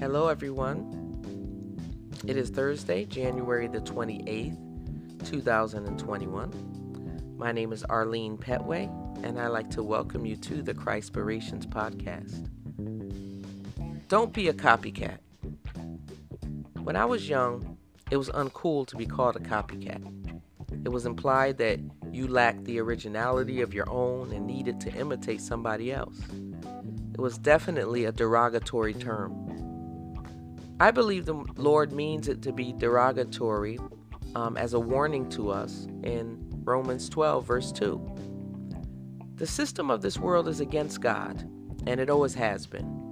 Hello, everyone. It is Thursday, January the 28th, 2021. My name is Arlene Petway, and I'd like to welcome you to the Christpirations podcast. Don't be a copycat. When I was young, it was uncool to be called a copycat. It was implied that you lacked the originality of your own and needed to imitate somebody else. It was definitely a derogatory term. I believe the Lord means it to be derogatory um, as a warning to us in Romans 12, verse 2. The system of this world is against God, and it always has been.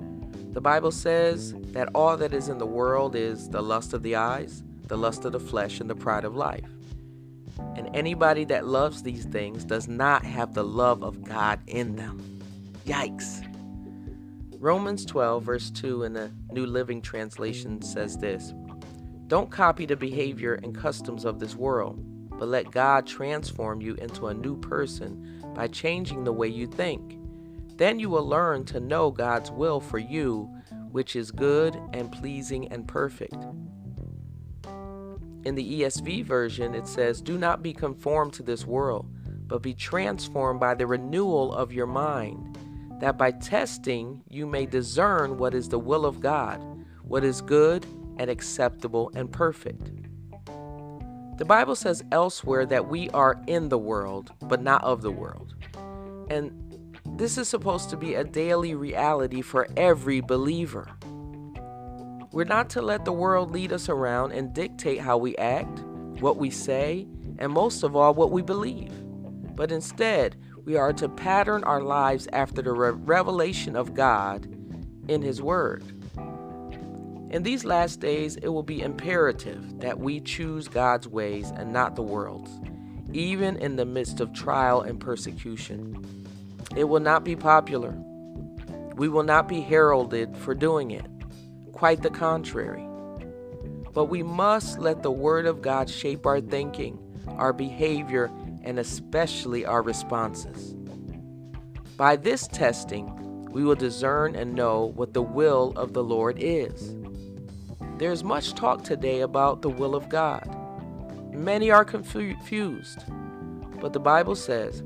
The Bible says that all that is in the world is the lust of the eyes, the lust of the flesh, and the pride of life. And anybody that loves these things does not have the love of God in them. Yikes. Romans 12, verse 2 in the New Living Translation says this Don't copy the behavior and customs of this world, but let God transform you into a new person by changing the way you think. Then you will learn to know God's will for you, which is good and pleasing and perfect. In the ESV version, it says, Do not be conformed to this world, but be transformed by the renewal of your mind that by testing you may discern what is the will of God, what is good and acceptable and perfect. The Bible says elsewhere that we are in the world, but not of the world. And this is supposed to be a daily reality for every believer. We're not to let the world lead us around and dictate how we act, what we say, and most of all, what we believe. But instead, we are to pattern our lives after the re- revelation of God in His Word. In these last days, it will be imperative that we choose God's ways and not the world's, even in the midst of trial and persecution. It will not be popular. We will not be heralded for doing it. Quite the contrary. But we must let the Word of God shape our thinking, our behavior, and especially our responses. By this testing, we will discern and know what the will of the Lord is. There's much talk today about the will of God. Many are confused, but the Bible says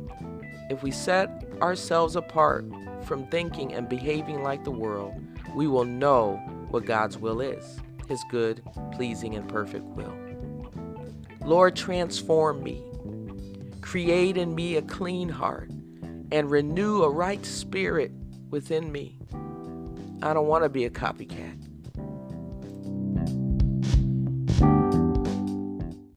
if we set ourselves apart from thinking and behaving like the world, we will know what God's will is His good, pleasing, and perfect will. Lord, transform me Create in me a clean heart and renew a right spirit within me. I don't want to be a copycat.